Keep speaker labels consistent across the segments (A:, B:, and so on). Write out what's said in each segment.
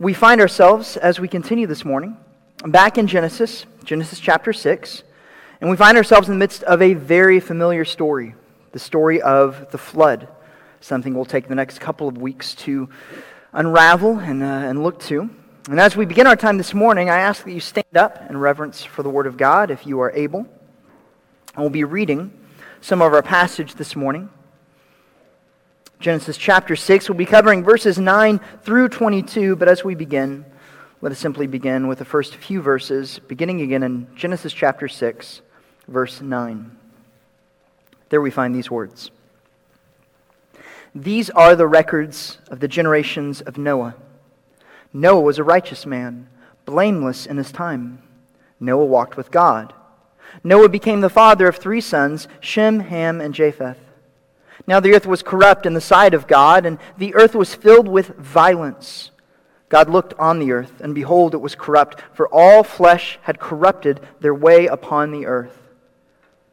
A: We find ourselves, as we continue this morning, back in Genesis, Genesis chapter 6, and we find ourselves in the midst of a very familiar story the story of the flood, something we'll take the next couple of weeks to unravel and, uh, and look to. And as we begin our time this morning, I ask that you stand up in reverence for the Word of God if you are able. And we'll be reading some of our passage this morning. Genesis chapter 6. We'll be covering verses 9 through 22, but as we begin, let us simply begin with the first few verses, beginning again in Genesis chapter 6, verse 9. There we find these words These are the records of the generations of Noah. Noah was a righteous man, blameless in his time. Noah walked with God. Noah became the father of three sons Shem, Ham, and Japheth. Now the earth was corrupt in the sight of God, and the earth was filled with violence. God looked on the earth, and behold, it was corrupt, for all flesh had corrupted their way upon the earth.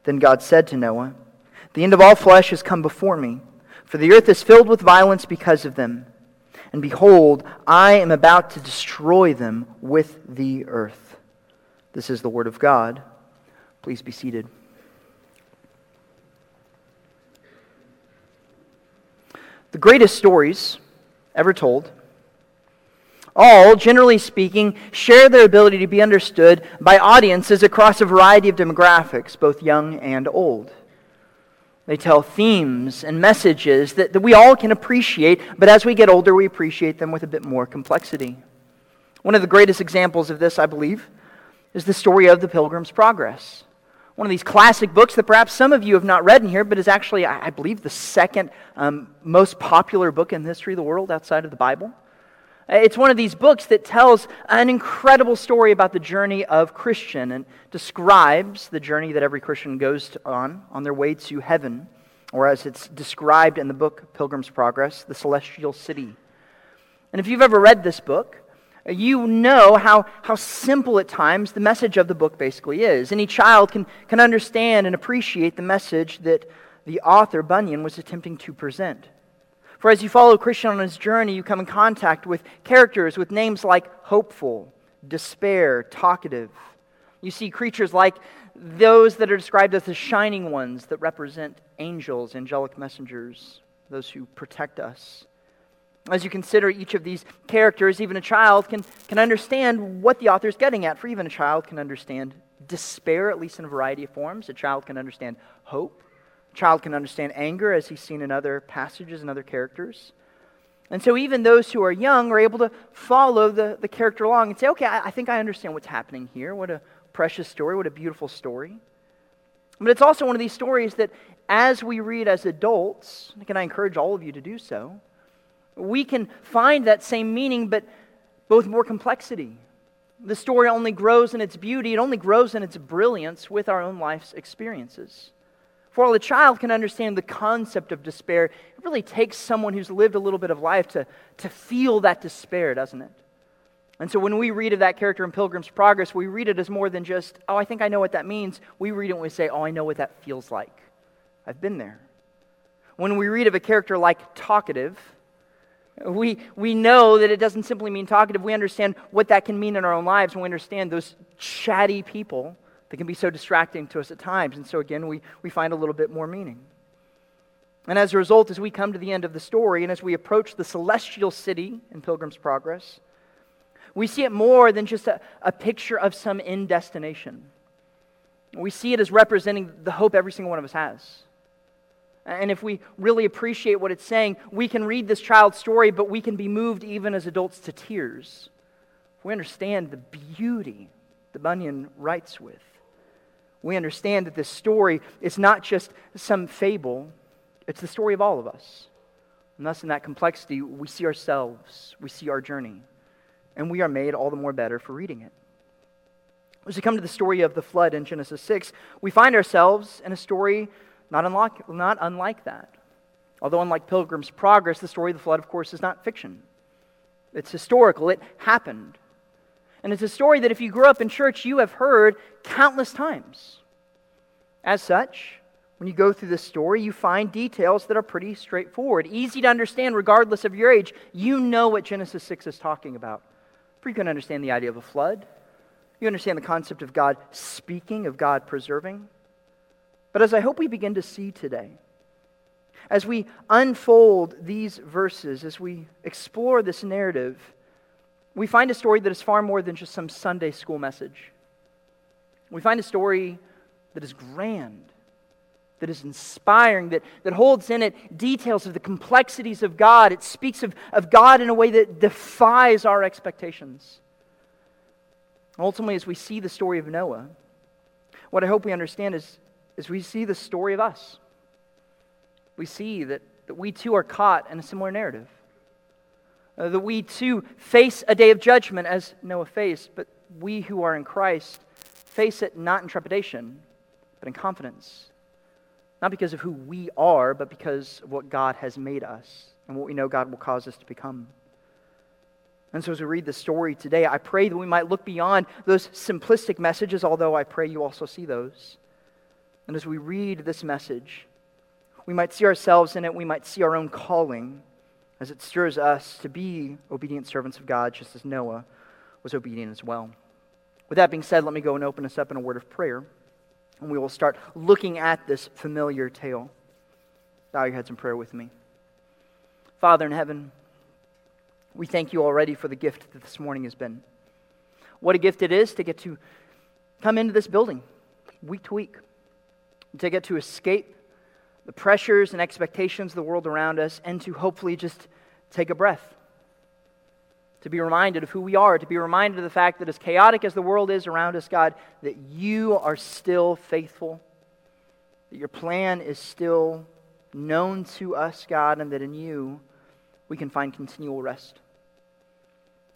A: Then God said to Noah, The end of all flesh has come before me, for the earth is filled with violence because of them. And behold, I am about to destroy them with the earth. This is the word of God. Please be seated. The greatest stories ever told, all, generally speaking, share their ability to be understood by audiences across a variety of demographics, both young and old. They tell themes and messages that, that we all can appreciate, but as we get older, we appreciate them with a bit more complexity. One of the greatest examples of this, I believe, is the story of the Pilgrim's Progress one of these classic books that perhaps some of you have not read in here, but is actually, I believe, the second um, most popular book in the history of the world outside of the Bible. It's one of these books that tells an incredible story about the journey of Christian and describes the journey that every Christian goes on on their way to heaven, or as it's described in the book Pilgrim's Progress, the celestial city. And if you've ever read this book, you know how, how simple at times the message of the book basically is. Any child can, can understand and appreciate the message that the author, Bunyan, was attempting to present. For as you follow Christian on his journey, you come in contact with characters with names like hopeful, despair, talkative. You see creatures like those that are described as the shining ones that represent angels, angelic messengers, those who protect us as you consider each of these characters, even a child can, can understand what the author is getting at. For even a child can understand despair, at least in a variety of forms. A child can understand hope. A child can understand anger, as he's seen in other passages and other characters. And so, even those who are young are able to follow the, the character along and say, okay, I, I think I understand what's happening here. What a precious story. What a beautiful story. But it's also one of these stories that, as we read as adults, and I encourage all of you to do so, we can find that same meaning, but both more complexity. The story only grows in its beauty, it only grows in its brilliance with our own life's experiences. For while a child can understand the concept of despair, it really takes someone who's lived a little bit of life to, to feel that despair, doesn't it? And so when we read of that character in Pilgrim's Progress, we read it as more than just, oh, I think I know what that means. We read it and we say, oh, I know what that feels like. I've been there. When we read of a character like Talkative, we, we know that it doesn't simply mean talkative. We understand what that can mean in our own lives, and we understand those chatty people that can be so distracting to us at times. And so, again, we, we find a little bit more meaning. And as a result, as we come to the end of the story, and as we approach the celestial city in Pilgrim's Progress, we see it more than just a, a picture of some end destination. We see it as representing the hope every single one of us has. Uh, and if we really appreciate what it's saying, we can read this child's story, but we can be moved even as adults to tears. We understand the beauty that Bunyan writes with, we understand that this story is not just some fable, it's the story of all of us. And thus, in that complexity, we see ourselves, we see our journey, and we are made all the more better for reading it. As we come to the story of the flood in Genesis 6, we find ourselves in a story not unlike, not unlike that. Although, unlike Pilgrim's Progress, the story of the flood, of course, is not fiction. It's historical, it happened. And it's a story that if you grew up in church, you have heard countless times. As such, when you go through this story, you find details that are pretty straightforward, easy to understand regardless of your age. You know what Genesis 6 is talking about. For you can understand the idea of a flood. You understand the concept of God speaking, of God preserving. But as I hope we begin to see today, as we unfold these verses, as we explore this narrative, we find a story that is far more than just some Sunday school message. We find a story that is grand, that is inspiring, that, that holds in it details of the complexities of God. It speaks of, of God in a way that defies our expectations. Ultimately, as we see the story of Noah, what I hope we understand is, is we see the story of us. We see that, that we too are caught in a similar narrative. Uh, that we too face a day of judgment as Noah faced, but we who are in Christ face it not in trepidation, but in confidence. Not because of who we are, but because of what God has made us and what we know God will cause us to become. And so, as we read the story today, I pray that we might look beyond those simplistic messages, although I pray you also see those. And as we read this message, we might see ourselves in it, we might see our own calling as it stirs us to be obedient servants of God, just as Noah was obedient as well. With that being said, let me go and open us up in a word of prayer, and we will start looking at this familiar tale. Bow your heads in prayer with me. Father in heaven, we thank you already for the gift that this morning has been. What a gift it is to get to come into this building week to week, to get to escape the pressures and expectations of the world around us, and to hopefully just take a breath. To be reminded of who we are, to be reminded of the fact that as chaotic as the world is around us, God, that you are still faithful, that your plan is still known to us, God, and that in you we can find continual rest.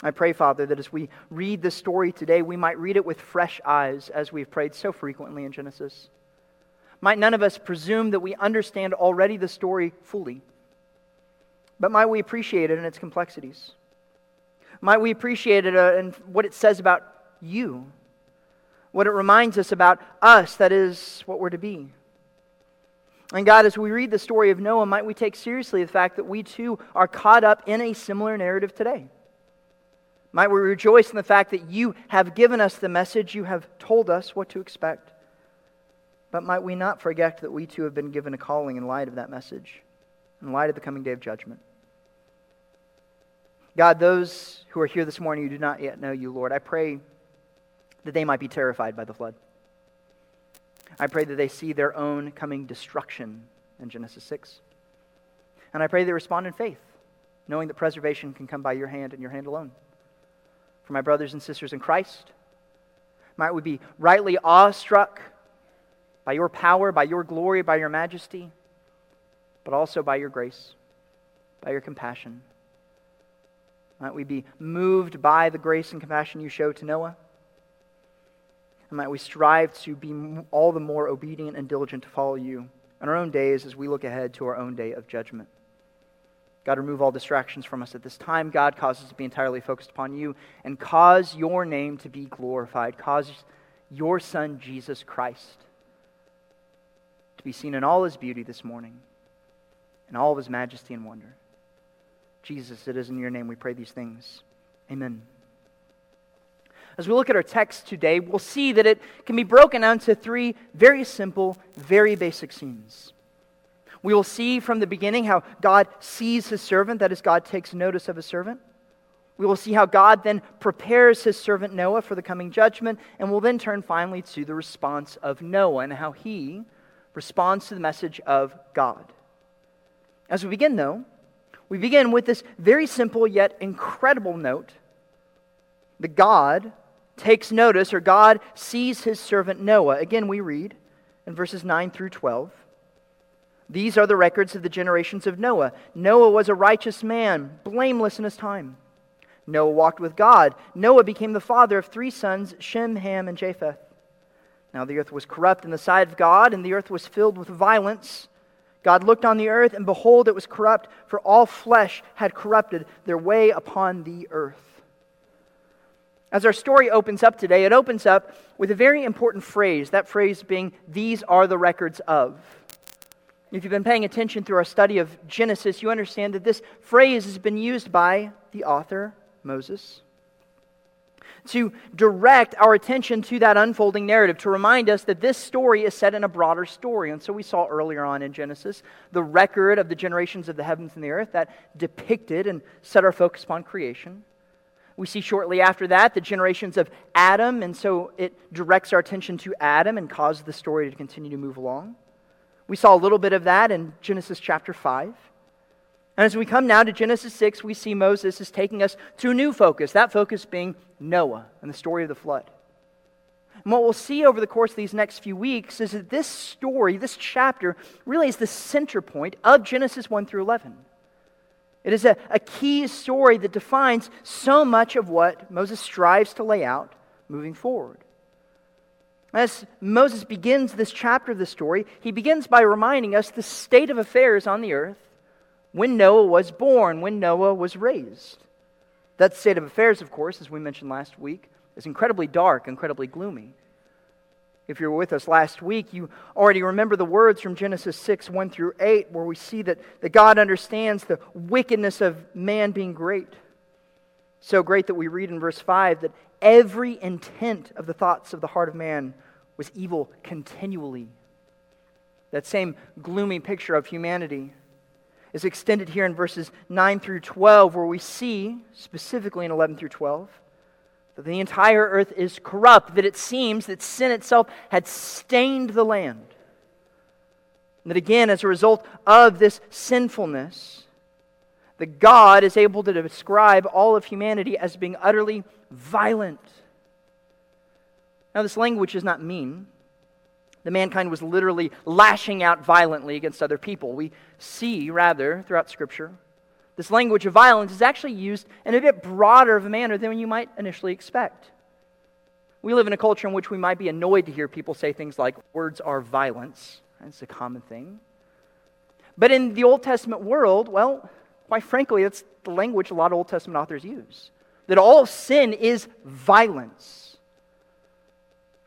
A: I pray, Father, that as we read this story today, we might read it with fresh eyes as we've prayed so frequently in Genesis. Might none of us presume that we understand already the story fully, but might we appreciate it in its complexities? Might we appreciate it uh, and what it says about you, what it reminds us about us, that is, what we're to be. And God, as we read the story of Noah, might we take seriously the fact that we too are caught up in a similar narrative today? Might we rejoice in the fact that you have given us the message, you have told us what to expect. But might we not forget that we too have been given a calling in light of that message, in light of the coming day of judgment? God, those who are here this morning who do not yet know you, Lord, I pray that they might be terrified by the flood. I pray that they see their own coming destruction in Genesis 6. And I pray they respond in faith, knowing that preservation can come by your hand and your hand alone. For my brothers and sisters in Christ, might we be rightly awestruck by your power, by your glory, by your majesty, but also by your grace, by your compassion. Might we be moved by the grace and compassion you show to Noah? And might we strive to be all the more obedient and diligent to follow you in our own days as we look ahead to our own day of judgment. God, remove all distractions from us at this time. God, cause us to be entirely focused upon you and cause your name to be glorified. Cause your Son, Jesus Christ, to be seen in all his beauty this morning, in all of his majesty and wonder. Jesus, it is in your name we pray these things. Amen. As we look at our text today, we'll see that it can be broken down to three very simple, very basic scenes. We will see from the beginning how God sees his servant, that is, God takes notice of his servant. We will see how God then prepares his servant Noah for the coming judgment, and we'll then turn finally to the response of Noah and how he responds to the message of God. As we begin, though, we begin with this very simple yet incredible note that God takes notice, or God sees his servant Noah. Again, we read in verses 9 through 12. These are the records of the generations of Noah. Noah was a righteous man, blameless in his time. Noah walked with God. Noah became the father of three sons, Shem, Ham, and Japheth. Now the earth was corrupt in the sight of God, and the earth was filled with violence. God looked on the earth, and behold, it was corrupt, for all flesh had corrupted their way upon the earth. As our story opens up today, it opens up with a very important phrase, that phrase being, These are the records of. If you've been paying attention through our study of Genesis, you understand that this phrase has been used by the author, Moses. To direct our attention to that unfolding narrative, to remind us that this story is set in a broader story. And so we saw earlier on in Genesis the record of the generations of the heavens and the earth that depicted and set our focus upon creation. We see shortly after that the generations of Adam, and so it directs our attention to Adam and causes the story to continue to move along. We saw a little bit of that in Genesis chapter 5. And as we come now to Genesis 6, we see Moses is taking us to a new focus, that focus being Noah and the story of the flood. And what we'll see over the course of these next few weeks is that this story, this chapter, really is the center point of Genesis 1 through 11. It is a, a key story that defines so much of what Moses strives to lay out moving forward. As Moses begins this chapter of the story, he begins by reminding us the state of affairs on the earth when Noah was born, when Noah was raised. That state of affairs, of course, as we mentioned last week, is incredibly dark, incredibly gloomy. If you were with us last week, you already remember the words from Genesis 6 1 through 8, where we see that, that God understands the wickedness of man being great. So great that we read in verse 5 that every intent of the thoughts of the heart of man was evil continually. That same gloomy picture of humanity is extended here in verses 9 through 12, where we see, specifically in 11 through 12, that the entire earth is corrupt, that it seems that sin itself had stained the land. And that again, as a result of this sinfulness, that God is able to describe all of humanity as being utterly violent. Now, this language is not mean that mankind was literally lashing out violently against other people. We see, rather, throughout Scripture, this language of violence is actually used in a bit broader of a manner than you might initially expect. We live in a culture in which we might be annoyed to hear people say things like, words are violence. That's a common thing. But in the Old Testament world, well, quite frankly, that's the language a lot of Old Testament authors use. That all sin is violence.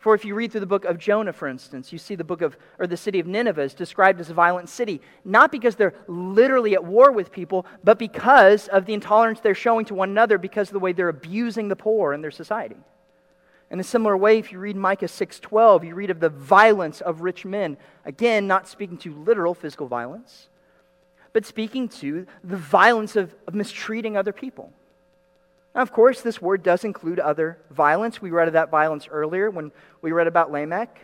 A: For if you read through the book of Jonah, for instance, you see the book of, or the city of Nineveh is described as a violent city, not because they're literally at war with people, but because of the intolerance they're showing to one another because of the way they're abusing the poor in their society. In a similar way, if you read Micah 6:12, you read of the violence of rich men. Again, not speaking to literal physical violence, but speaking to the violence of, of mistreating other people. Now, of course, this word does include other violence. We read of that violence earlier when we read about Lamech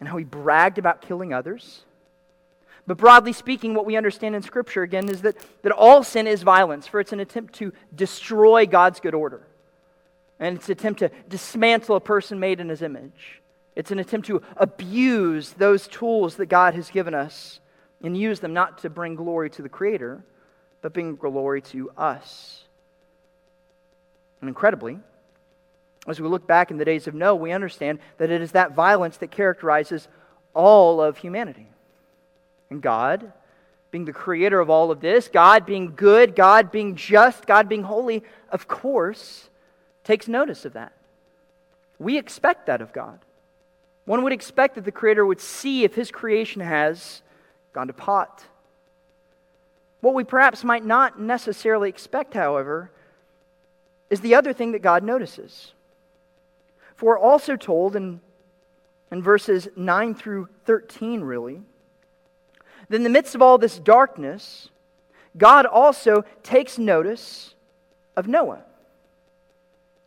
A: and how he bragged about killing others. But broadly speaking, what we understand in Scripture, again, is that, that all sin is violence, for it's an attempt to destroy God's good order. And it's an attempt to dismantle a person made in his image. It's an attempt to abuse those tools that God has given us and use them not to bring glory to the Creator, but bring glory to us. And incredibly, as we look back in the days of Noah, we understand that it is that violence that characterizes all of humanity. And God, being the creator of all of this, God being good, God being just, God being holy, of course, takes notice of that. We expect that of God. One would expect that the Creator would see if His creation has gone to pot. What we perhaps might not necessarily expect, however, is the other thing that God notices. For we're also told in, in verses 9 through 13, really, that in the midst of all this darkness, God also takes notice of Noah.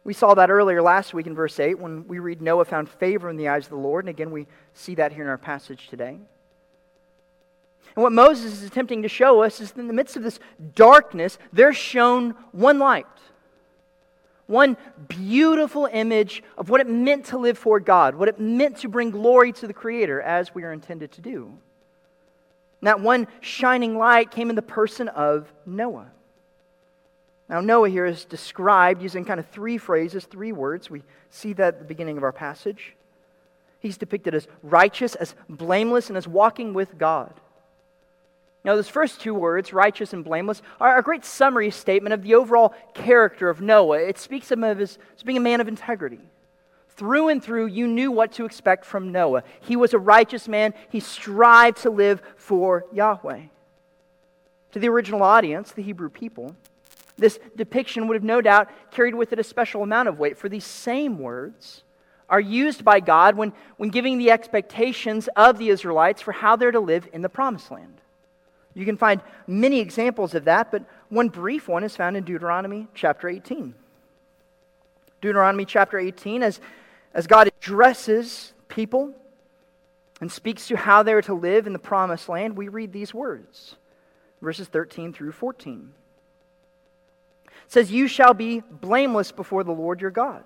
A: We saw that earlier last week in verse 8 when we read Noah found favor in the eyes of the Lord. And again, we see that here in our passage today. And what Moses is attempting to show us is that in the midst of this darkness, there's shown one light one beautiful image of what it meant to live for God, what it meant to bring glory to the Creator as we are intended to do. And that one shining light came in the person of Noah. Now, Noah here is described using kind of three phrases, three words. We see that at the beginning of our passage. He's depicted as righteous, as blameless, and as walking with God. Now, those first two words, righteous and blameless, are a great summary statement of the overall character of Noah. It speaks of him as being a man of integrity. Through and through, you knew what to expect from Noah. He was a righteous man, he strived to live for Yahweh. To the original audience, the Hebrew people, This depiction would have no doubt carried with it a special amount of weight, for these same words are used by God when, when giving the expectations of the Israelites for how they're to live in the promised land. You can find many examples of that, but one brief one is found in Deuteronomy chapter 18. Deuteronomy chapter 18, as, as God addresses people and speaks to how they're to live in the promised land, we read these words, verses 13 through 14. It says, You shall be blameless before the Lord your God.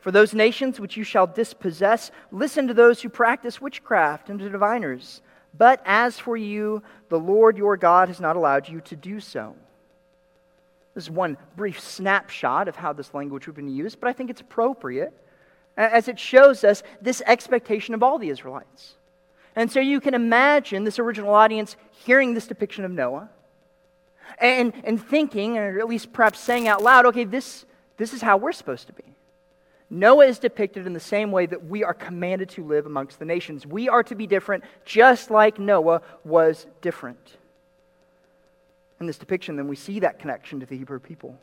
A: For those nations which you shall dispossess, listen to those who practice witchcraft and to diviners. But as for you, the Lord your God has not allowed you to do so. This is one brief snapshot of how this language would have been used, but I think it's appropriate as it shows us this expectation of all the Israelites. And so you can imagine this original audience hearing this depiction of Noah and, and thinking, or at least perhaps saying out loud, okay, this, this is how we're supposed to be. Noah is depicted in the same way that we are commanded to live amongst the nations. We are to be different, just like Noah was different. In this depiction, then we see that connection to the Hebrew people.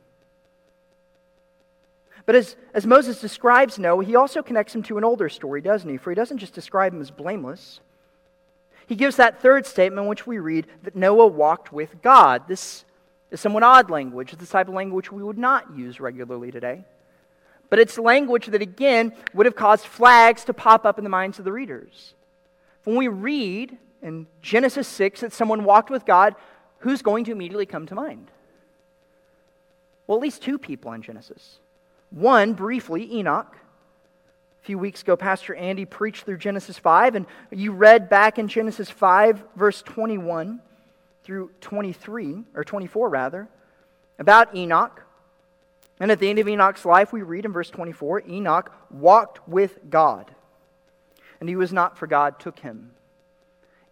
A: But as, as Moses describes Noah, he also connects him to an older story, doesn't he? For he doesn't just describe him as blameless. He gives that third statement, which we read that Noah walked with God. This is somewhat odd language. It's the type of language we would not use regularly today but it's language that, again, would have caused flags to pop up in the minds of the readers. When we read in Genesis 6 that someone walked with God, who's going to immediately come to mind? Well, at least two people in Genesis. One, briefly, Enoch. A few weeks ago, Pastor Andy preached through Genesis 5, and you read back in Genesis 5, verse 21 through 23, or 24 rather, about Enoch. And at the end of Enoch's life, we read in verse 24 Enoch walked with God, and he was not, for God took him.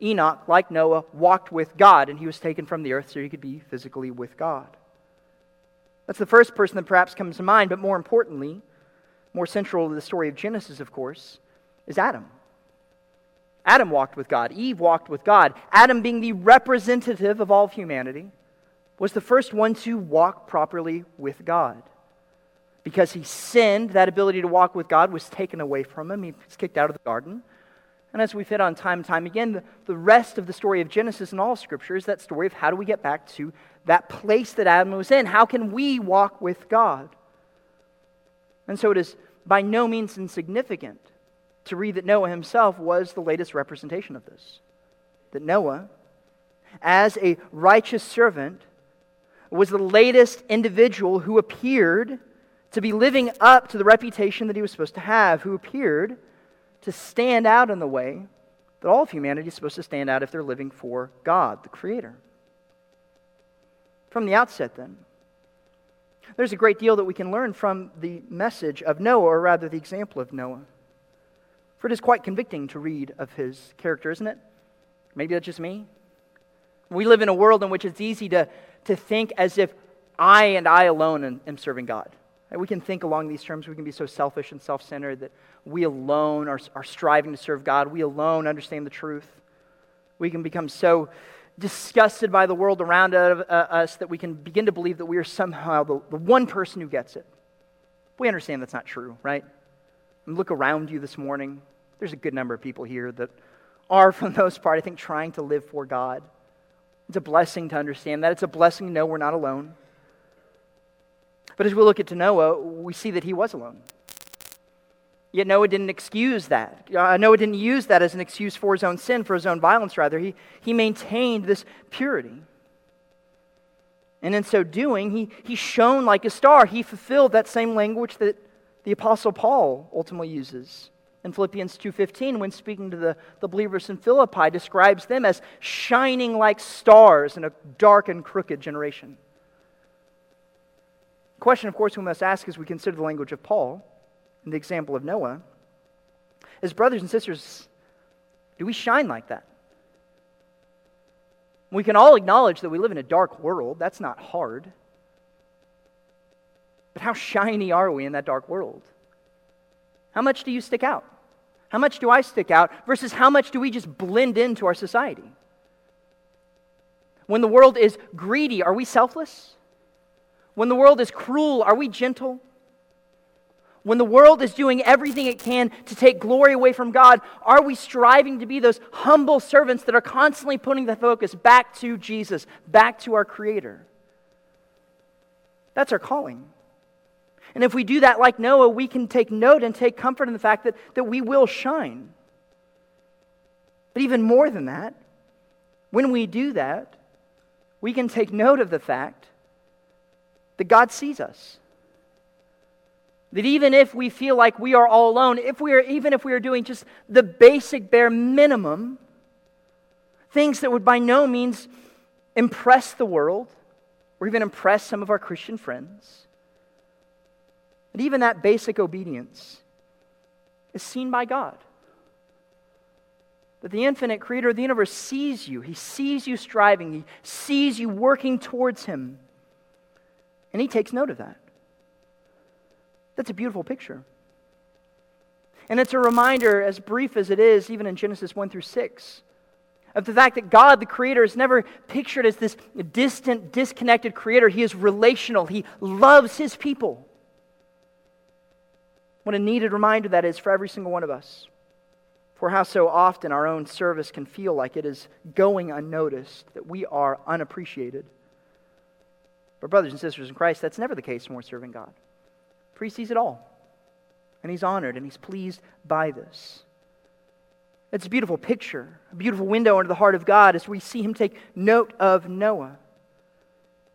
A: Enoch, like Noah, walked with God, and he was taken from the earth so he could be physically with God. That's the first person that perhaps comes to mind, but more importantly, more central to the story of Genesis, of course, is Adam. Adam walked with God. Eve walked with God. Adam, being the representative of all of humanity, was the first one to walk properly with God because he sinned, that ability to walk with God was taken away from him. He was kicked out of the garden. And as we've hit on time and time again, the, rest of the story of Genesis and all of Scripture is that story of how do we get back to that place that Adam was in? How can we walk with God? And so it is by no means insignificant to read that Noah himself was the latest representation of this. That Noah, as a righteous servant, was the latest individual who appeared to be living up to the reputation that he was supposed to have, who appeared to stand out in the way that all of humanity is supposed to stand out if they're living for God, the Creator. From the outset, then, there's a great deal that we can learn from the message of Noah, or rather the example of Noah. For it is quite convicting to read of his character, isn't it? Maybe that's just me. We live in a world in which it's easy to, to think as if I and I alone am, am serving God. We can think along these terms. We can be so selfish and self centered that we alone are, are striving to serve God. We alone understand the truth. We can become so disgusted by the world around uh, us that we can begin to believe that we are somehow the, the one person who gets it. We understand that's not true, right? And look around you this morning. There's a good number of people here that are, for the most part, I think, trying to live for God. It's a blessing to understand that. It's a blessing to know we're not alone. But as we look at Noah, we see that he was alone. Yet Noah didn't excuse that. Uh, Noah didn't use that as an excuse for his own sin, for his own violence, rather. He, he maintained this purity. And in so doing, he, he shone like a star. He fulfilled that same language that the Apostle Paul ultimately uses. In Philippians 2.15, when speaking to the, the believers in Philippi, describes them as shining like stars in a dark and crooked generation. The question, of course, we must ask as we consider the language of Paul and the example of Noah is brothers and sisters, do we shine like that? We can all acknowledge that we live in a dark world. That's not hard. But how shiny are we in that dark world? How much do you stick out? How much do I stick out versus how much do we just blend into our society? When the world is greedy, are we selfless? When the world is cruel, are we gentle? When the world is doing everything it can to take glory away from God, are we striving to be those humble servants that are constantly putting the focus back to Jesus, back to our Creator? That's our calling. And if we do that like Noah, we can take note and take comfort in the fact that, that we will shine. But even more than that, when we do that, we can take note of the fact that God sees us. That even if we feel like we are all alone, if we are, even if we are doing just the basic bare minimum, things that would by no means impress the world or even impress some of our Christian friends, that even that basic obedience is seen by God. That the infinite creator of the universe sees you. He sees you striving. He sees you working towards Him. And He takes note of that. That's a beautiful picture. And it's a reminder, as brief as it is, even in Genesis 1 through 6, of the fact that God, the Creator, is never pictured as this distant, disconnected Creator. He is relational, He loves His people. What a needed reminder that is for every single one of us. For how so often our own service can feel like it is going unnoticed, that we are unappreciated. But, brothers and sisters in Christ, that's never the case when we're serving God. For he sees it all. And he's honored and he's pleased by this. It's a beautiful picture, a beautiful window into the heart of God as we see him take note of Noah.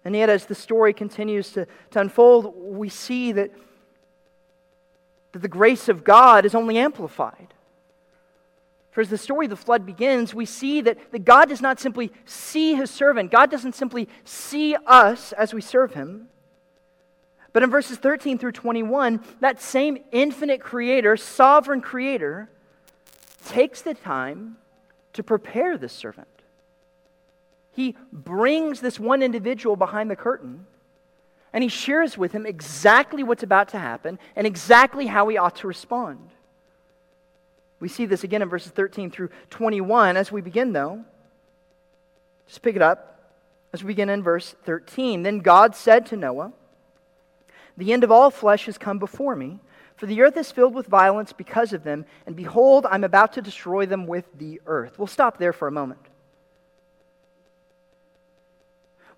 A: And yet, as the story continues to, to unfold, we see that, that the grace of God is only amplified. For as the story of the flood begins, we see that, that God does not simply see his servant, God doesn't simply see us as we serve him. But in verses 13 through 21, that same infinite creator, sovereign creator, takes the time to prepare this servant. He brings this one individual behind the curtain and he shares with him exactly what's about to happen and exactly how he ought to respond. We see this again in verses 13 through 21. As we begin, though, just pick it up as we begin in verse 13. Then God said to Noah, the end of all flesh has come before me, for the earth is filled with violence because of them, and behold, I'm about to destroy them with the earth. We'll stop there for a moment.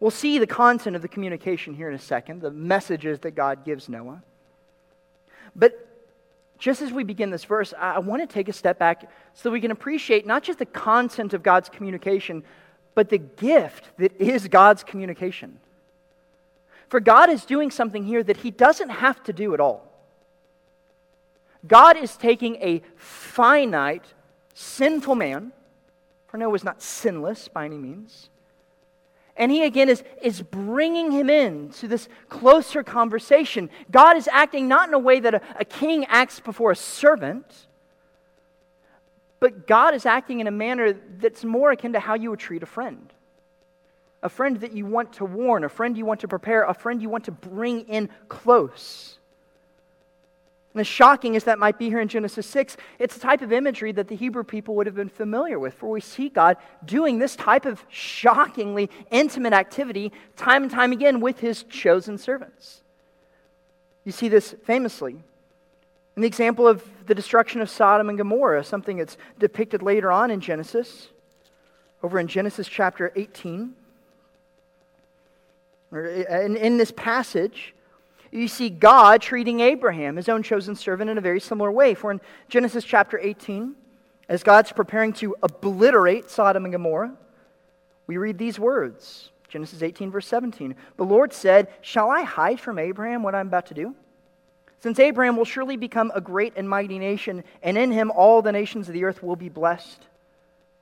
A: We'll see the content of the communication here in a second, the messages that God gives Noah. But just as we begin this verse, I want to take a step back so we can appreciate not just the content of God's communication, but the gift that is God's communication. For God is doing something here that He doesn't have to do at all. God is taking a finite, sinful man, for Noah was not sinless by any means, and he again is, is bringing him in to this closer conversation. God is acting not in a way that a, a king acts before a servant, but God is acting in a manner that's more akin to how you would treat a friend a friend that you want to warn, a friend you want to prepare, a friend you want to bring in close. And as shocking as that might be here in Genesis 6, it's a type of imagery that the Hebrew people would have been familiar with, for we see God doing this type of shockingly intimate activity time and time again with his chosen servants. You see this famously in the example of the destruction of Sodom and Gomorrah, something that's depicted later on in Genesis, over in Genesis chapter 18. Uh, in, in this passage, you see God treating Abraham, his own chosen servant, in a very similar way. For in Genesis chapter 18, as God's preparing to obliterate Sodom and Gomorrah, we read these words Genesis 18, verse 17. The Lord said, Shall I hide from Abraham what I'm about to do? Since Abraham will surely become a great and mighty nation, and in him all the nations of the earth will be blessed.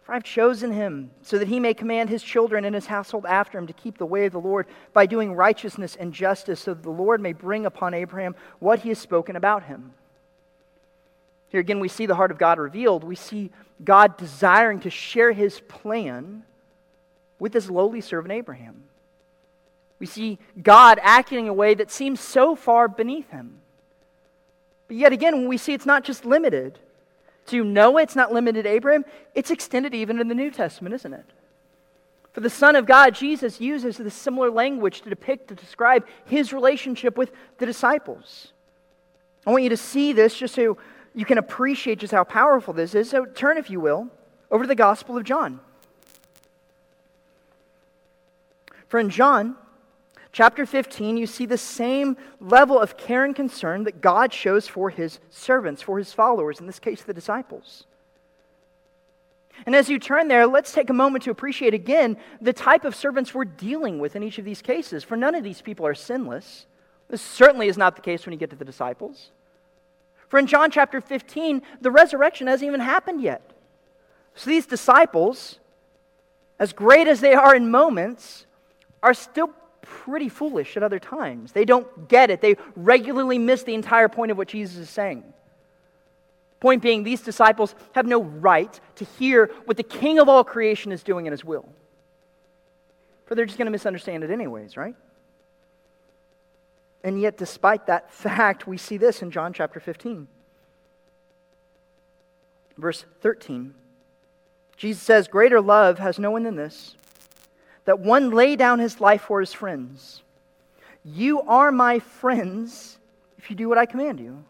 A: For I've chosen him so that he may command his children and his household after him to keep the way of the Lord by doing righteousness and justice, so that the Lord may bring upon Abraham what he has spoken about him. Here again, we see the heart of God revealed. We see God desiring to share his plan with his lowly servant Abraham. We see God acting in a way that seems so far beneath him. But yet again, we see it's not just limited to Noah, it's not limited to Abraham, it's extended even in the New Testament, isn't it? For the Son of God, Jesus uses this similar language to depict, to describe his relationship with the disciples. I want you to see this just so you can appreciate just how powerful this is. So turn, if you will, over to the Gospel of John. For in John chapter 15, you see the same level of care and concern that God shows for his servants, for his followers, in this case, the disciples. And as you turn there, let's take a moment to appreciate again the type of servants we're dealing with in each of these cases. For none of these people are sinless. This certainly is not the case when you get to the disciples. For in John chapter 15, the resurrection hasn't even happened yet. So these disciples, as great as they are in moments, are still pretty foolish at other times. They don't get it, they regularly miss the entire point of what Jesus is saying. Point being, these disciples have no right to hear what the King of all creation is doing in his will. For they're just going to misunderstand it anyways, right? And yet, despite that fact, we see this in John chapter 15. Verse 13. Jesus says, Greater love has no one than this, that one lay down his life for his friends. You are my friends if you do what I command you.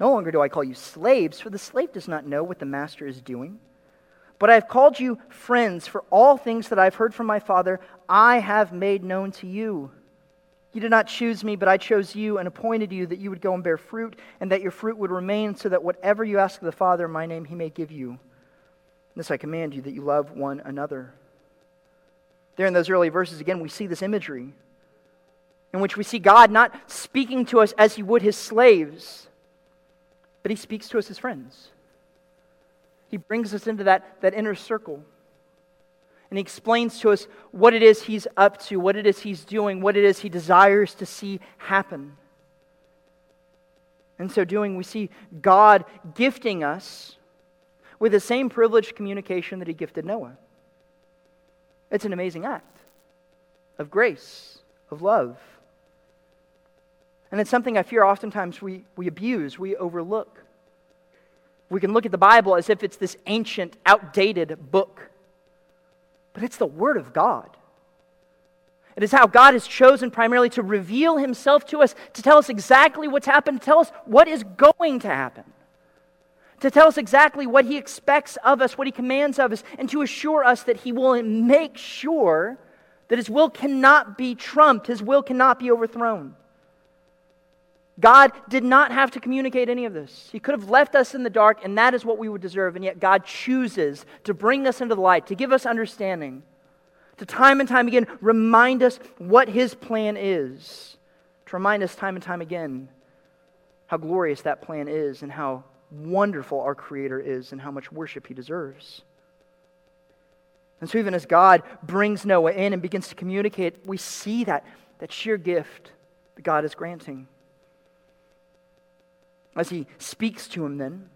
A: No longer do I call you slaves, for the slave does not know what the master is doing. But I have called you friends, for all things that I've heard from my Father, I have made known to you. You did not choose me, but I chose you and appointed you that you would go and bear fruit, and that your fruit would remain, so that whatever you ask of the Father in my name, he may give you. This I command you, that you love one another. There in those early verses, again, we see this imagery in which we see God not speaking to us as he would his slaves but he speaks to us as friends. He brings us into that, that inner circle. And he explains to us what it is he's up to, what it is he's doing, what it is he desires to see happen. In so doing, we see God gifting us with the same privileged communication that he gifted Noah. It's an amazing act of grace, of love. And it's something I fear oftentimes we, we abuse, we overlook. We can look at the Bible as if it's this ancient, outdated book, but it's the Word of God. It is how God has chosen primarily to reveal Himself to us, to tell us exactly what's happened, to tell us what is going to happen, to tell us exactly what He expects of us, what He commands of us, and to assure us that He will make sure that His will cannot be trumped, His will cannot be overthrown. God did not have to communicate any of this. He could have left us in the dark, and that is what we would deserve. And yet, God chooses to bring us into the light, to give us understanding, to time and time again remind us what His plan is, to remind us time and time again how glorious that plan is, and how wonderful our Creator is, and how much worship He deserves. And so, even as God brings Noah in and begins to communicate, we see that, that sheer gift that God is granting as he speaks to him then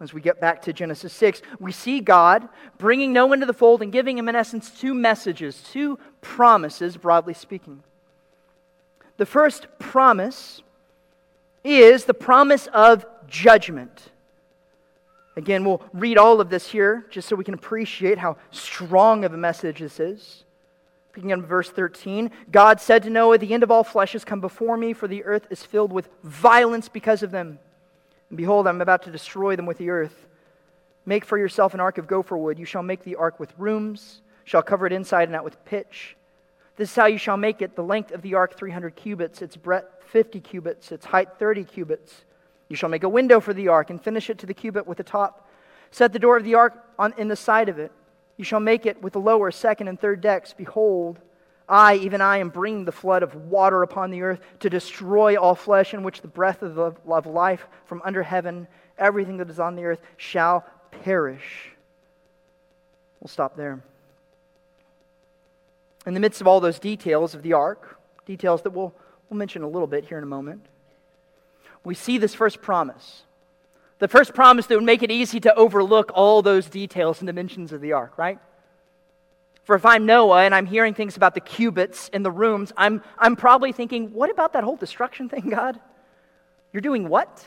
A: as we get back to Genesis 6, we see God bringing Noah into the fold and giving him, in essence, two messages, two promises, broadly speaking. The first promise is the promise of judgment. Again, we'll read all of this here just so we can appreciate how strong of a message this is. Picking up verse 13, God said to Noah, The end of all flesh has come before me, for the earth is filled with violence because of them. And behold, I'm about to destroy them with the earth. Make for yourself an ark of gopher wood. You shall make the ark with rooms, shall cover it inside and out with pitch. This is how you shall make it. The length of the ark 300 cubits, its breadth 50 cubits, its height 30 cubits. You shall make a window for the ark and finish it to the cubit with the top. Set the door of the ark on, in the side of it. You shall make it with the lower, second, and third decks. Behold, I, even I, am bringing the flood of water upon the earth to destroy all flesh, in which the breath of, the, of life from under heaven, everything that is on the earth, shall perish. We'll stop there. In the midst of all those details of the ark, details that we'll, we'll mention a little bit here in a moment, we see this first promise. The first promise that would make it easy to overlook all those details and dimensions of the ark, right? For if I'm Noah and I'm hearing things about the cubits and the rooms, I'm, I'm probably thinking, what about that whole destruction thing, God? You're doing what?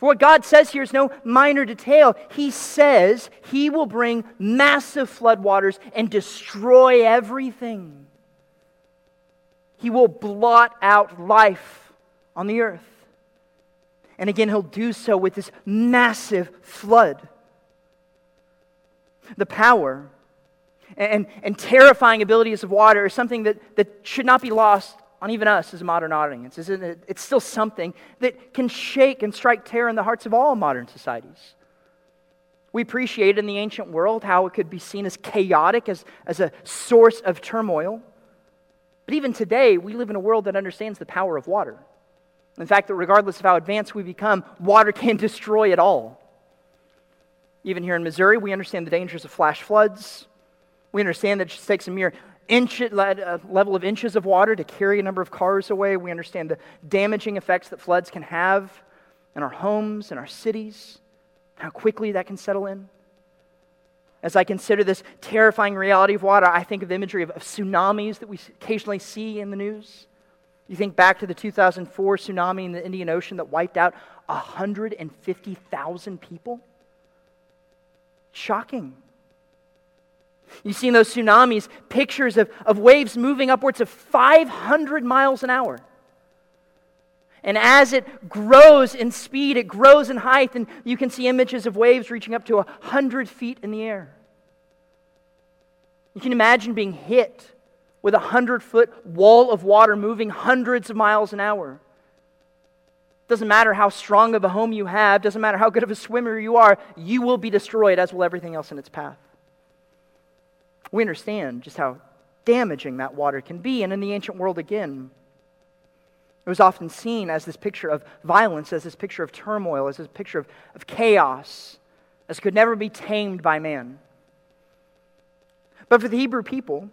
A: For what God says here is no minor detail. He says he will bring massive floodwaters and destroy everything. He will blot out life on the earth. And again, he'll do so with this massive flood. The power and, and terrifying abilities of water is something that, that should not be lost on even us as a modern audience, isn't it? It's still something that can shake and strike terror in the hearts of all modern societies. We appreciate in the ancient world how it could be seen as chaotic, as, as a source of turmoil. But even today, we live in a world that understands the power of water. In fact, that regardless of how advanced we become, water can destroy it all. Even here in Missouri, we understand the dangers of flash floods. We understand that it just takes a mere inch, uh, level of inches of water to carry a number of cars away. We understand the damaging effects that floods can have in our homes, in our cities, how quickly that can settle in. As I consider this terrifying reality of water, I think of the imagery of, of tsunamis that we occasionally see in the news. You think back to the 2004 tsunami in the Indian Ocean that wiped out 150,000 people? Shocking. You see in those tsunamis pictures of, of waves moving upwards of 500 miles an hour. And as it grows in speed, it grows in height, and you can see images of waves reaching up to 100 feet in the air. You can imagine being hit with a 100 foot wall of water moving hundreds of miles an hour. Doesn't matter how strong of a home you have, doesn't matter how good of a swimmer you are, you will be destroyed, as will everything else in its path we understand just how damaging that water can be. And in the ancient world, again, it was often seen as this picture of violence, as this picture of turmoil, as this picture of, of chaos, as could never be tamed by man. But for the Hebrew people,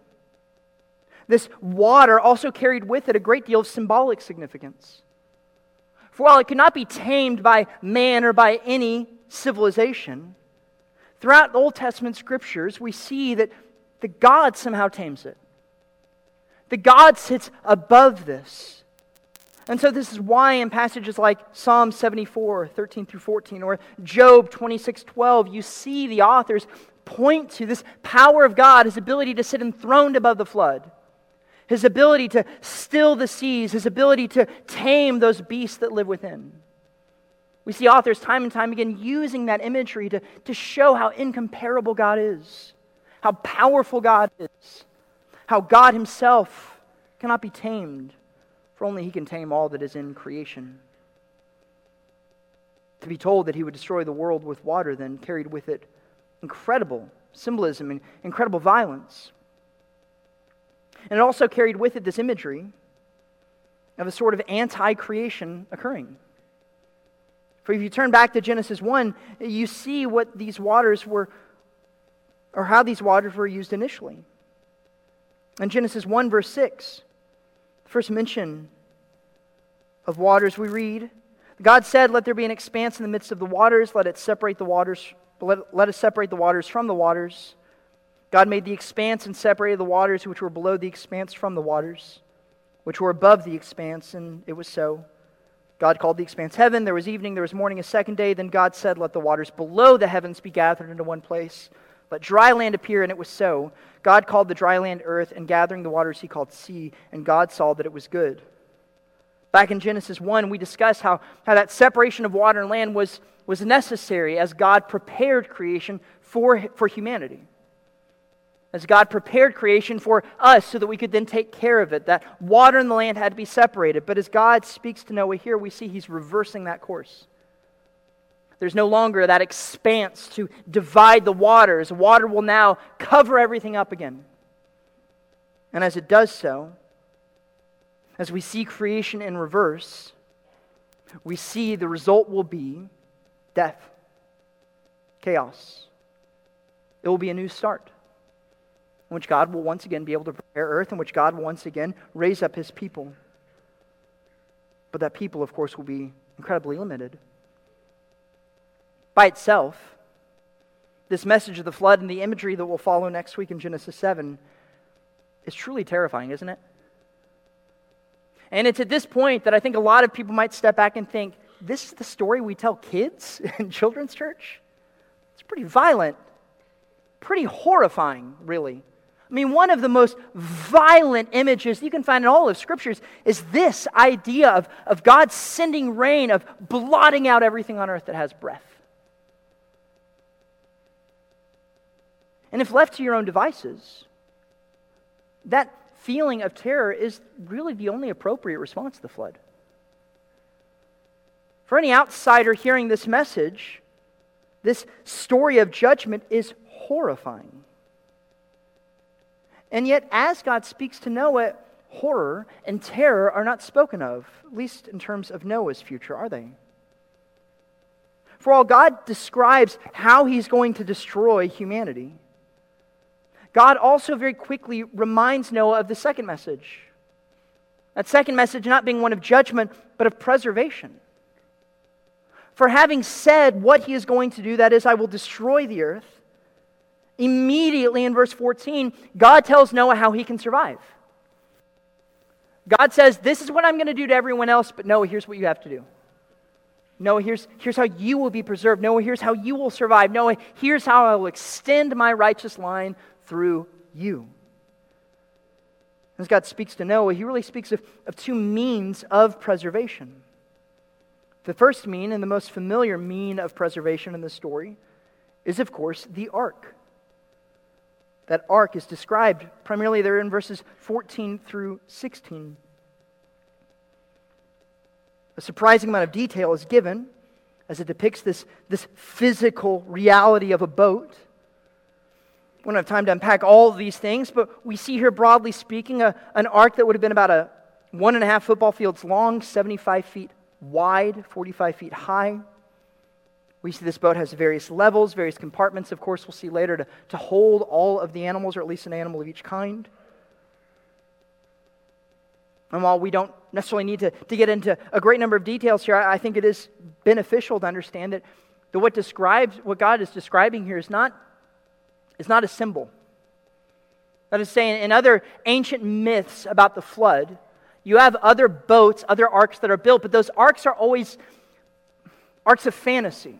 A: this water also carried with it a great deal of symbolic significance. For while it could not be tamed by man or by any civilization, throughout the Old Testament scriptures, we see that that God somehow tames it. The God sits above this. And so, this is why in passages like Psalm 74, 13 through 14, or Job 26, 12, you see the authors point to this power of God, his ability to sit enthroned above the flood, his ability to still the seas, his ability to tame those beasts that live within. We see authors time and time again using that imagery to, to show how incomparable God is how powerful God is, how God Himself cannot be tamed, for only He can tame all that is in creation. To be told that He would destroy the world with water then carried with it incredible symbolism and incredible violence. And it also carried with it this imagery of a sort of anti creation occurring. For if you turn back to Genesis 1, you see what these waters were or how these waters were used initially. In Genesis 1, verse 6, the first mention of waters we read God said, Let there be an expanse in the midst of the waters, let it separate the waters, let, let us separate the waters from the waters. God made the expanse and separated the waters which were below the expanse from the waters, which were above the expanse, and it was so. God called the expanse heaven. There was evening, there was morning, a second day. Then God said, Let the waters below the heavens be gathered into one place let dry land appear, and it was so. God called the dry land earth, and gathering the waters he called sea, and God saw that it was good. Back in Genesis 1, we discussed how, how that separation of water and land was, was necessary as God prepared creation for, for humanity. As God prepared creation for us so that we could then take care of it. That water and the land had to be separated. But as God speaks to Noah here, we see he's reversing that course. There's no longer that expanse to divide the waters. Water will now cover everything up again. And as it does so, as we see creation in reverse, we see the result will be death, chaos. It will be a new start in which God will once again be able to prepare earth, in which God will once again raise up his people. But that people, of course, will be incredibly limited by itself, this message of the flood and the imagery that will follow next week in Genesis 7 is truly terrifying, isn't it? And it's at this point that I think a lot of people might step back and think, this is the story we tell kids in children's church? It's pretty violent, pretty horrifying, really. I mean, one of the most violent images you can find in all of scriptures is this idea of, of God sending rain, of blotting out everything on earth that has breath. And if left to your own devices, that feeling of terror is really the only appropriate response to the flood. For any outsider hearing this message, this story of judgment is horrifying. And yet, as God speaks to Noah, horror and terror are not spoken of, at least in terms of Noah's future, are they? For all God describes how he's going to destroy humanity, God also very quickly reminds Noah of the second message. That second message not being one of judgment, but of preservation. For having said what he is going to do, that is, I will destroy the earth, Immediately in verse 14, God tells Noah how he can survive. God says, This is what I'm going to do to everyone else, but Noah, here's what you have to do. Noah, here's, here's how you will be preserved. Noah, here's how you will survive. Noah, here's how I will extend my righteous line through you. As God speaks to Noah, he really speaks of, of two means of preservation. The first mean, and the most familiar mean of preservation in the story, is, of course, the ark. That ark is described primarily there in verses 14 through 16. A surprising amount of detail is given as it depicts this, this physical reality of a boat. We don't have time to unpack all these things, but we see here, broadly speaking, a, an ark that would have been about a one and a half football fields long, 75 feet wide, 45 feet high. We see this boat has various levels, various compartments, of course, we'll see later, to, to hold all of the animals, or at least an animal of each kind. And while we don't necessarily need to, to get into a great number of details here, I, I think it is beneficial to understand that, that what, describes, what God is describing here is not, is not a symbol. That is saying, in other ancient myths about the flood, you have other boats, other arks that are built, but those arks are always arks of fantasy.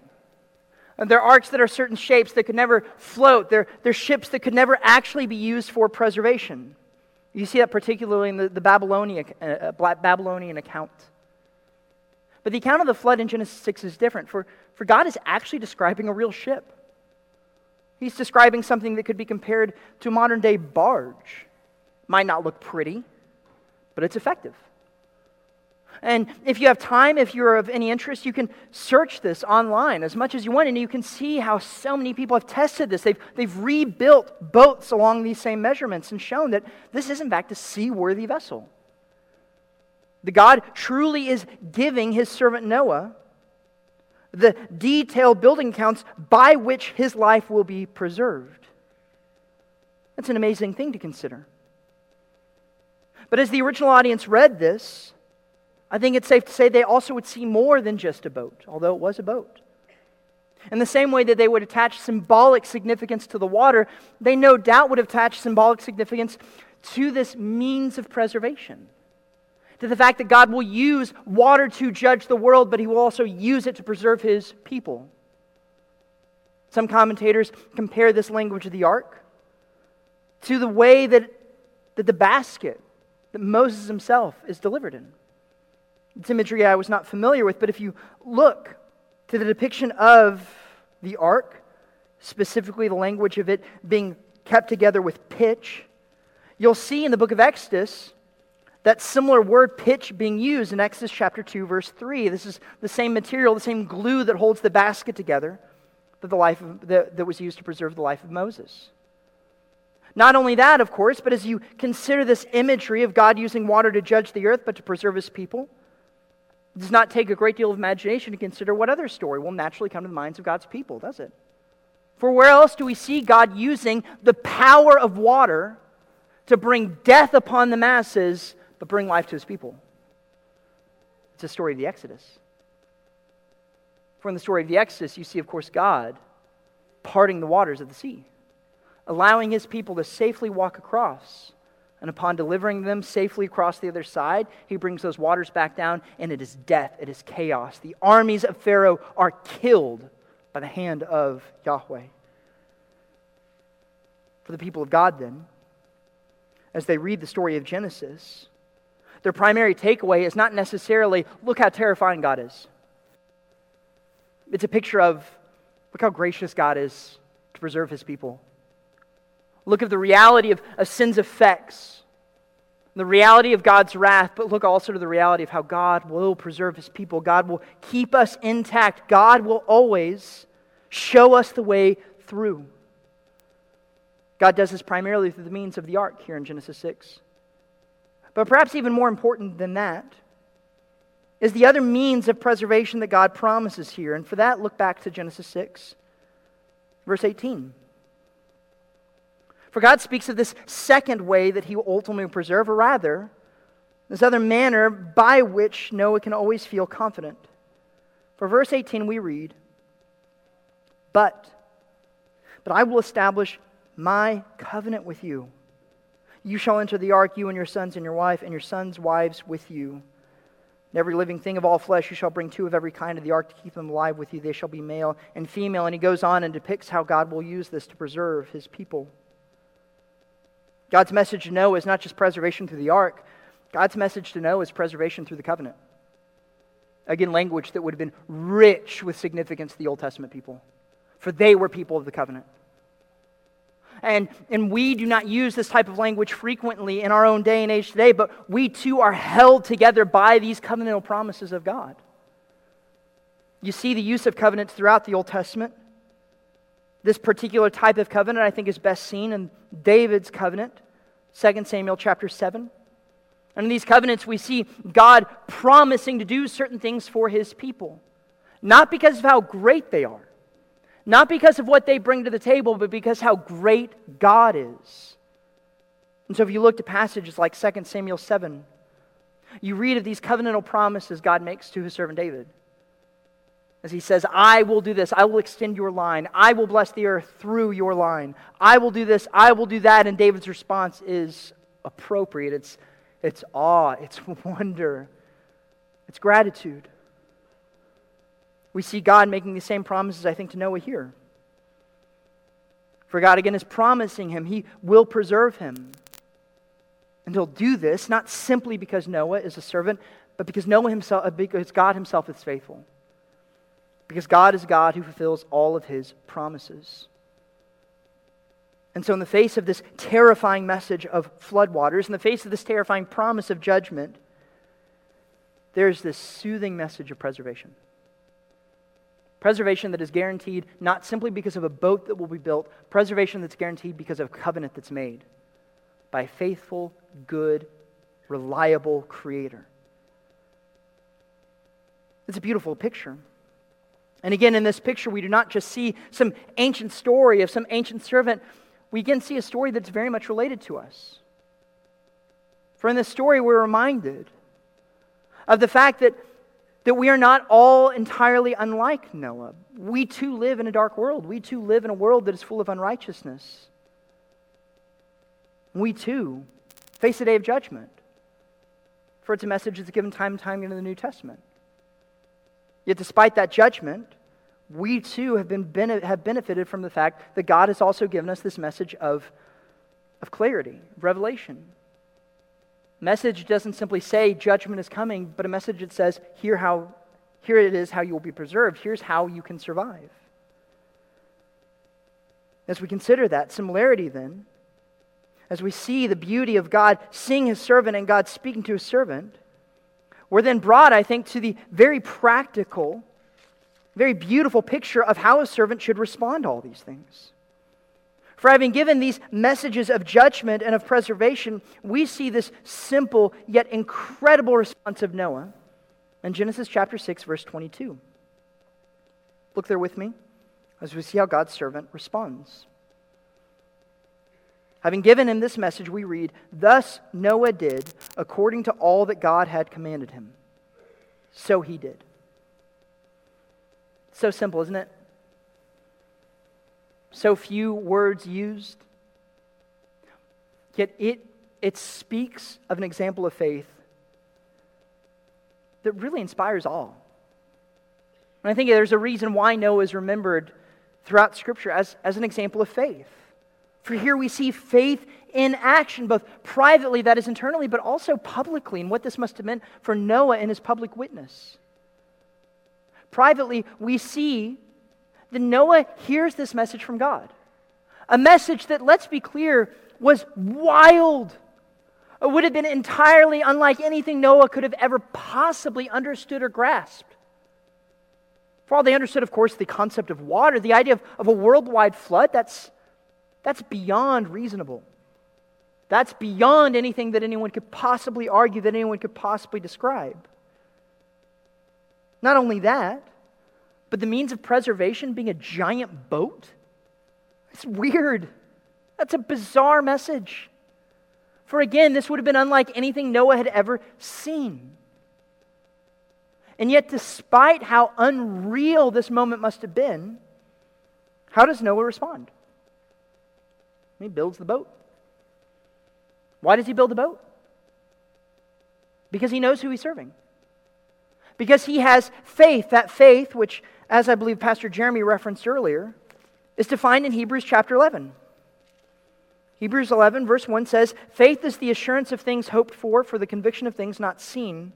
A: They're arks that are certain shapes that could never float. They're, they're ships that could never actually be used for preservation. You see that particularly in the, the Babylonian, uh, Babylonian account. But the account of the flood in Genesis 6 is different, for, for God is actually describing a real ship. He's describing something that could be compared to a modern day barge. Might not look pretty, but it's effective. And if you have time, if you're of any interest, you can search this online as much as you want, and you can see how so many people have tested this. They've, they've rebuilt boats along these same measurements and shown that this is, in fact, a seaworthy vessel. The God truly is giving his servant Noah the detailed building accounts by which his life will be preserved. That's an amazing thing to consider. But as the original audience read this, I think it's safe to say they also would see more than just a boat, although it was a boat. In the same way that they would attach symbolic significance to the water, they no doubt would attach symbolic significance to this means of preservation. To the fact that God will use water to judge the world, but he will also use it to preserve his people. Some commentators compare this language of the ark to the way that, that the basket that Moses himself is delivered in. It's imagery I was not familiar with, but if you look to the depiction of the ark, specifically the language of it being kept together with pitch, you'll see in the book of Exodus that similar word pitch being used in Exodus chapter 2, verse 3. This is the same material, the same glue that holds the basket together that, the life of, that, that was used to preserve the life of Moses. Not only that, of course, but as you consider this imagery of God using water to judge the earth but to preserve his people, it does not take a great deal of imagination to consider what other story will naturally come to the minds of God's people, does it? For where else do we see God using the power of water to bring death upon the masses, but bring life to his people? It's a story of the Exodus. For in the story of the Exodus, you see, of course, God parting the waters of the sea, allowing his people to safely walk across And upon delivering them safely across the other side, he brings those waters back down, and it is death, it is chaos. The armies of Pharaoh are killed by the hand of Yahweh. For the people of God, then, as they read the story of Genesis, their primary takeaway is not necessarily, look how terrifying God is. It's a picture of, look how gracious God is to preserve his people. Look at the reality of, of sin's effects, the reality of God's wrath, but look also to the reality of how God will preserve his people. God will keep us intact. God will always show us the way through. God does this primarily through the means of the ark here in Genesis 6. But perhaps even more important than that is the other means of preservation that God promises here. And for that, look back to Genesis 6, verse 18. For God speaks of this second way that he will ultimately preserve, or rather, this other manner by which Noah can always feel confident. For verse 18, we read, But, but I will establish my covenant with you. You shall enter the ark, you and your sons and your wife, and your sons' wives with you. And every living thing of all flesh, you shall bring two of every kind of the ark to keep them alive with you. They shall be male and female. And he goes on and depicts how God will use this to preserve his people. God's message to Noah is not just preservation through the ark, God's message to Noah is preservation through the covenant. Again, language that would have been rich with significance to the Old Testament people, for they were people of the covenant. And, and we do not use this type of language frequently in our own day and age today, but we too are held together by these covenantal promises of God. You see the use of covenants throughout the Old Testament. This particular type of covenant, I think, is best seen in David's covenant, 2 Samuel chapter 7. And in these covenants, we see God promising to do certain things for his people, not because of how great they are, not because of what they bring to the table, but because how great God is. And so if you look to passages like 2 Samuel 7, you read of these covenantal promises God makes to his servant David. As he says, I will do this. I will extend your line. I will bless the earth through your line. I will do this. I will do that. And David's response is appropriate. It's, it's awe. It's wonder. It's gratitude. We see God making the same promises, I think, to Noah here. For God, again, is promising him he will preserve him. And he'll do this not simply because Noah is a servant, but because Noah himself, uh, because God himself is faithful because God is God who fulfills all of his promises. And so, in the face of this terrifying message of floodwaters, in the face of this terrifying promise of judgment, there's this soothing message of preservation. Preservation that is guaranteed not simply because of a boat that will be built, preservation that's guaranteed because of a covenant that's made by a faithful, good, reliable Creator. It's a beautiful picture. And again, in this picture, we do not just see some ancient story of some ancient servant, we again see a story that's very much related to us. For in this story, we're reminded of the fact that, that we are not all entirely unlike Noah. We too live in a dark world, we too live in a world that is full of unrighteousness. We too face a day of judgment. For it's a message that's given time and time again in the New Testament. Yet, despite that judgment, we too have, been, have benefited from the fact that God has also given us this message of, of clarity, revelation. Message doesn't simply say judgment is coming, but a message that says, here, how, here it is how you will be preserved. Here's how you can survive. As we consider that similarity, then, as we see the beauty of God seeing his servant and God speaking to his servant, we're then brought, I think, to the very practical, very beautiful picture of how a servant should respond to all these things. For having given these messages of judgment and of preservation, we see this simple yet incredible response of Noah in Genesis chapter 6, verse 22. Look there with me as we see how God's servant responds. Having given him this message, we read, Thus Noah did according to all that God had commanded him. So he did. So simple, isn't it? So few words used. Yet it it speaks of an example of faith that really inspires all. And I think there's a reason why Noah is remembered throughout Scripture as, as an example of faith. For here we see faith in action, both privately, that is internally, but also publicly, and what this must have meant for Noah and his public witness. Privately, we see that Noah hears this message from God. A message that, let's be clear, was wild. It would have been entirely unlike anything Noah could have ever possibly understood or grasped. For all they understood, of course, the concept of water, the idea of, of a worldwide flood, that's, that's beyond reasonable. That's beyond anything that anyone could possibly argue, that anyone could possibly describe. Not only that, but the means of preservation being a giant boat? It's weird. That's a bizarre message. For again, this would have been unlike anything Noah had ever seen. And yet, despite how unreal this moment must have been, how does Noah respond? He builds the boat. Why does he build the boat? Because he knows who he's serving. Because he has faith. That faith, which, as I believe Pastor Jeremy referenced earlier, is defined in Hebrews chapter 11. Hebrews 11, verse 1 says, Faith is the assurance of things hoped for, for the conviction of things not seen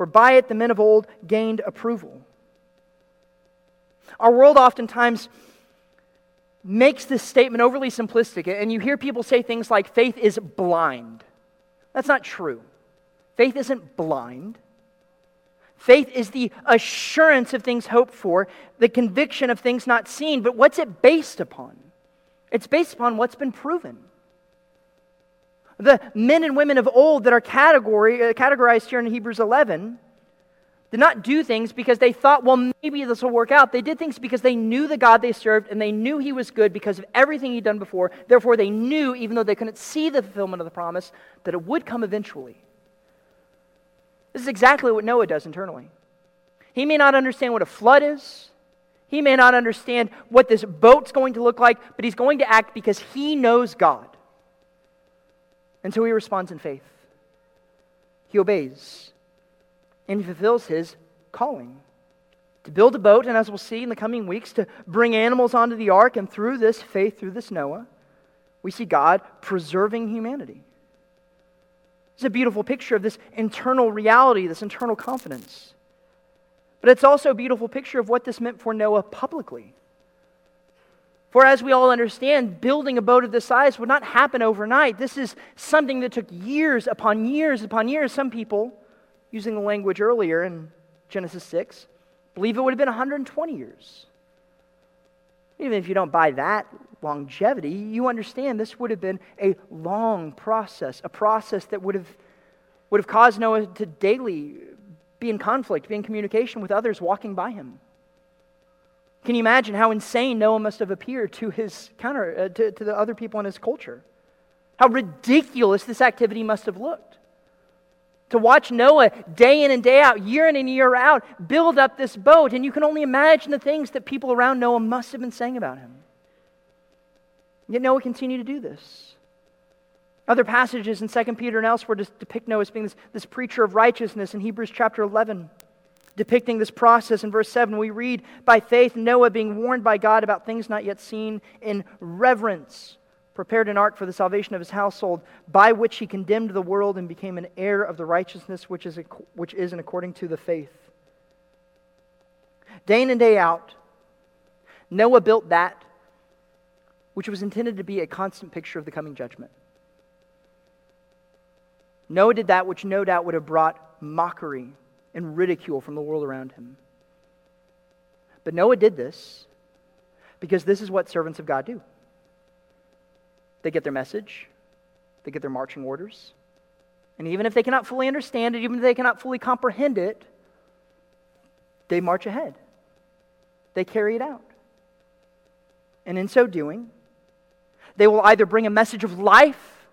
A: for by it the men of old gained approval. Our world oftentimes makes this statement overly simplistic, and you hear people say things like faith is blind. That's not true. Faith isn't blind. Faith is the assurance of things hoped for, the conviction of things not seen. But what's it based upon? It's based upon what's been proven. The men and women of old that are category, uh, categorized here in Hebrews 11 did not do things because they thought, well, maybe this will work out. They did things because they knew the God they served and they knew He was good because of everything He'd done before. Therefore, they knew, even though they couldn't see the fulfillment of the promise, that it would come eventually. This is exactly what Noah does internally. He may not understand what a flood is. He may not understand what this boat's going to look like, but he's going to act because he knows God. And so he responds in faith. He obeys. And he fulfills his calling to build a boat, and as we'll see in the coming weeks, to bring animals onto the ark. And through this faith, through this Noah, we see God preserving humanity. It's a beautiful picture of this internal reality, this internal confidence. But it's also a beautiful picture of what this meant for Noah publicly. For as we all understand, building a boat of this size would not happen overnight. This is something that took years upon years upon years. Some people, using the language earlier in Genesis 6, believe it would have been 120 years. Even if you don't buy that longevity, you understand this would have been a long process, a process that would have, would have caused Noah to daily be in conflict, be in communication with others walking by him. Can you imagine how insane Noah must have appeared to his counter, uh, to, to the other people in his culture? How ridiculous this activity must have looked. To watch Noah day in and day out, year in and year out, build up this boat, and you can only imagine the things that people around Noah must have been saying about him. Yet Noah continued to do this. Other passages in 2 Peter and elsewhere depict Noah as being this, this preacher of righteousness in Hebrews chapter 11 depicting this process in verse 7 we read by faith noah being warned by god about things not yet seen in reverence prepared an ark for the salvation of his household by which he condemned the world and became an heir of the righteousness which is, which is in according to the faith day in and day out noah built that which was intended to be a constant picture of the coming judgment noah did that which no doubt would have brought mockery and ridicule from the world around him. But Noah did this because this is what servants of God do they get their message, they get their marching orders, and even if they cannot fully understand it, even if they cannot fully comprehend it, they march ahead. They carry it out. And in so doing, they will either bring a message of life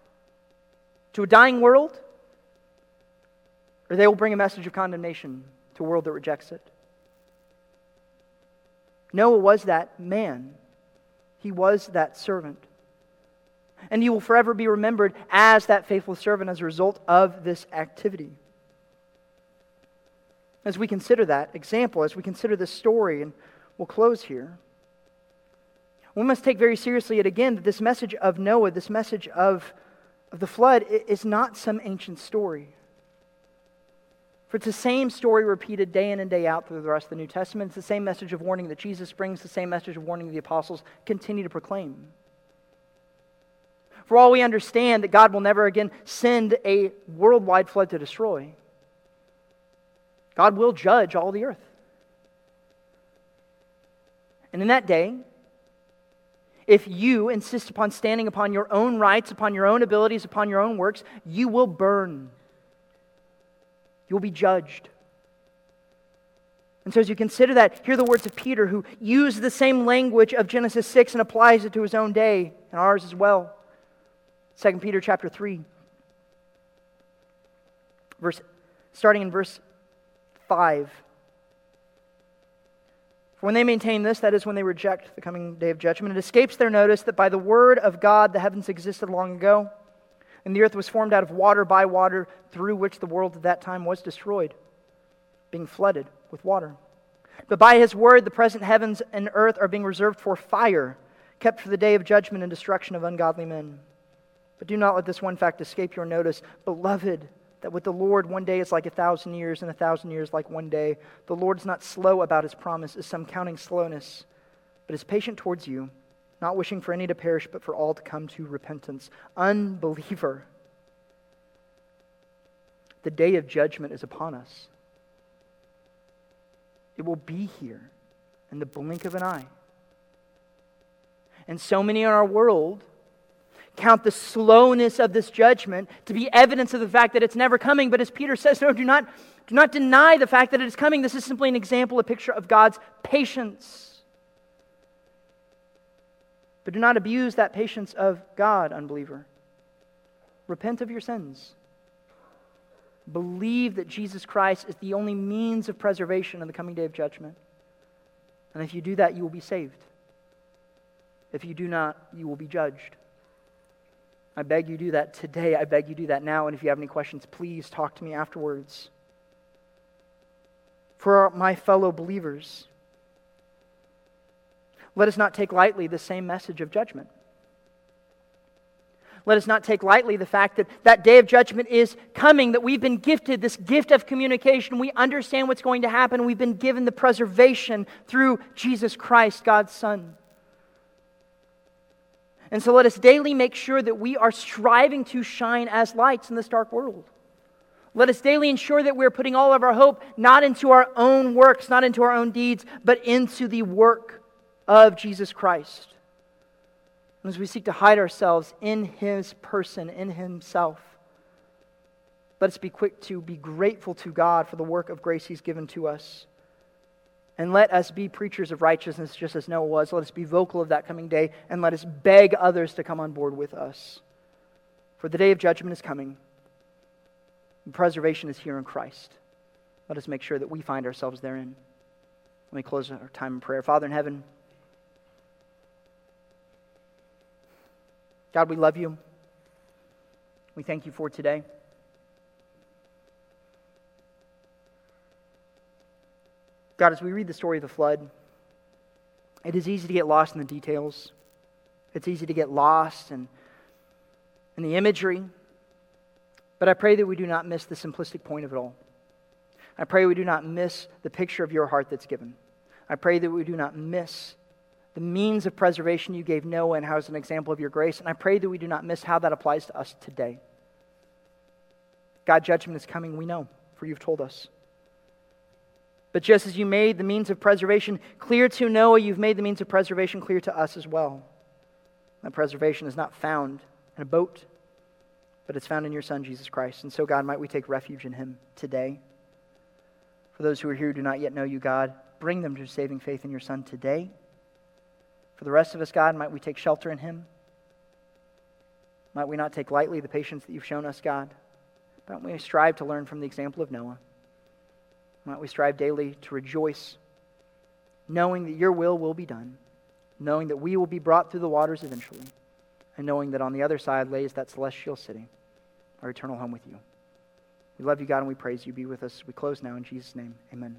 A: to a dying world or they will bring a message of condemnation to a world that rejects it. Noah was that man, he was that servant. And he will forever be remembered as that faithful servant as a result of this activity. As we consider that example, as we consider this story, and we'll close here, we must take very seriously, yet again, that this message of Noah, this message of, of the flood, is not some ancient story. For it's the same story repeated day in and day out through the rest of the New Testament. It's the same message of warning that Jesus brings, the same message of warning the apostles continue to proclaim. For all we understand that God will never again send a worldwide flood to destroy, God will judge all the earth. And in that day, if you insist upon standing upon your own rights, upon your own abilities, upon your own works, you will burn You'll be judged. And so, as you consider that, hear the words of Peter, who used the same language of Genesis 6 and applies it to his own day and ours as well. 2 Peter chapter 3, verse, starting in verse 5. For when they maintain this, that is, when they reject the coming day of judgment, it escapes their notice that by the word of God the heavens existed long ago and the earth was formed out of water by water, through which the world at that time was destroyed, being flooded with water. But by his word, the present heavens and earth are being reserved for fire, kept for the day of judgment and destruction of ungodly men. But do not let this one fact escape your notice, beloved, that with the Lord one day is like a thousand years, and a thousand years like one day. The Lord is not slow about his promise, as some counting slowness, but is patient towards you not wishing for any to perish, but for all to come to repentance. Unbeliever, the day of judgment is upon us. It will be here in the blink of an eye. And so many in our world count the slowness of this judgment to be evidence of the fact that it's never coming. But as Peter says, no, do not, do not deny the fact that it is coming. This is simply an example, a picture of God's patience. But do not abuse that patience of God, unbeliever. Repent of your sins. Believe that Jesus Christ is the only means of preservation in the coming day of judgment. And if you do that, you will be saved. If you do not, you will be judged. I beg you do that today. I beg you do that now. And if you have any questions, please talk to me afterwards. For my fellow believers, let us not take lightly the same message of judgment. Let us not take lightly the fact that that day of judgment is coming, that we've been gifted this gift of communication. We understand what's going to happen. We've been given the preservation through Jesus Christ, God's Son. And so let us daily make sure that we are striving to shine as lights in this dark world. Let us daily ensure that we're putting all of our hope not into our own works, not into our own deeds, but into the work of Jesus Christ. And as we seek to hide ourselves in his person, in himself, let us be quick to be grateful to God for the work of grace he's given to us. And let us be preachers of righteousness just as Noah was. Let us be vocal of that coming day, and let us beg others to come on board with us. For the day of judgment is coming, and preservation is here in Christ. Let us make sure that we find ourselves therein. Let me close our time in prayer. Father in heaven, God, we love you. We thank you for today. God, as we read the story of the flood, it is easy to get lost in the details. It's easy to get lost in, in the imagery. But I pray that we do not miss the simplistic point of it all. I pray we do not miss the picture of your heart that's given. I pray that we do not miss the means of preservation you gave Noah and how it's an example of your grace. And I pray that we do not miss how that applies to us today. God, judgment is coming, we know, for you've told us. But just as you made the means of preservation clear to Noah, you've made the means of preservation clear to us as well. That preservation is not found in a boat, but it's found in your Son, Jesus Christ. And so, God, might we take refuge in him today. For those who are here who do not yet know you, God, bring them to saving faith in your Son today. For the rest of us, God, might we take shelter in him. Might we not take lightly the patience that you've shown us, God. Might we strive to learn from the example of Noah. Might we strive daily to rejoice, knowing that your will will be done, knowing that we will be brought through the waters eventually, and knowing that on the other side lays that celestial city, our eternal home with you. We love you, God, and we praise you. Be with us. We close now in Jesus' name. Amen.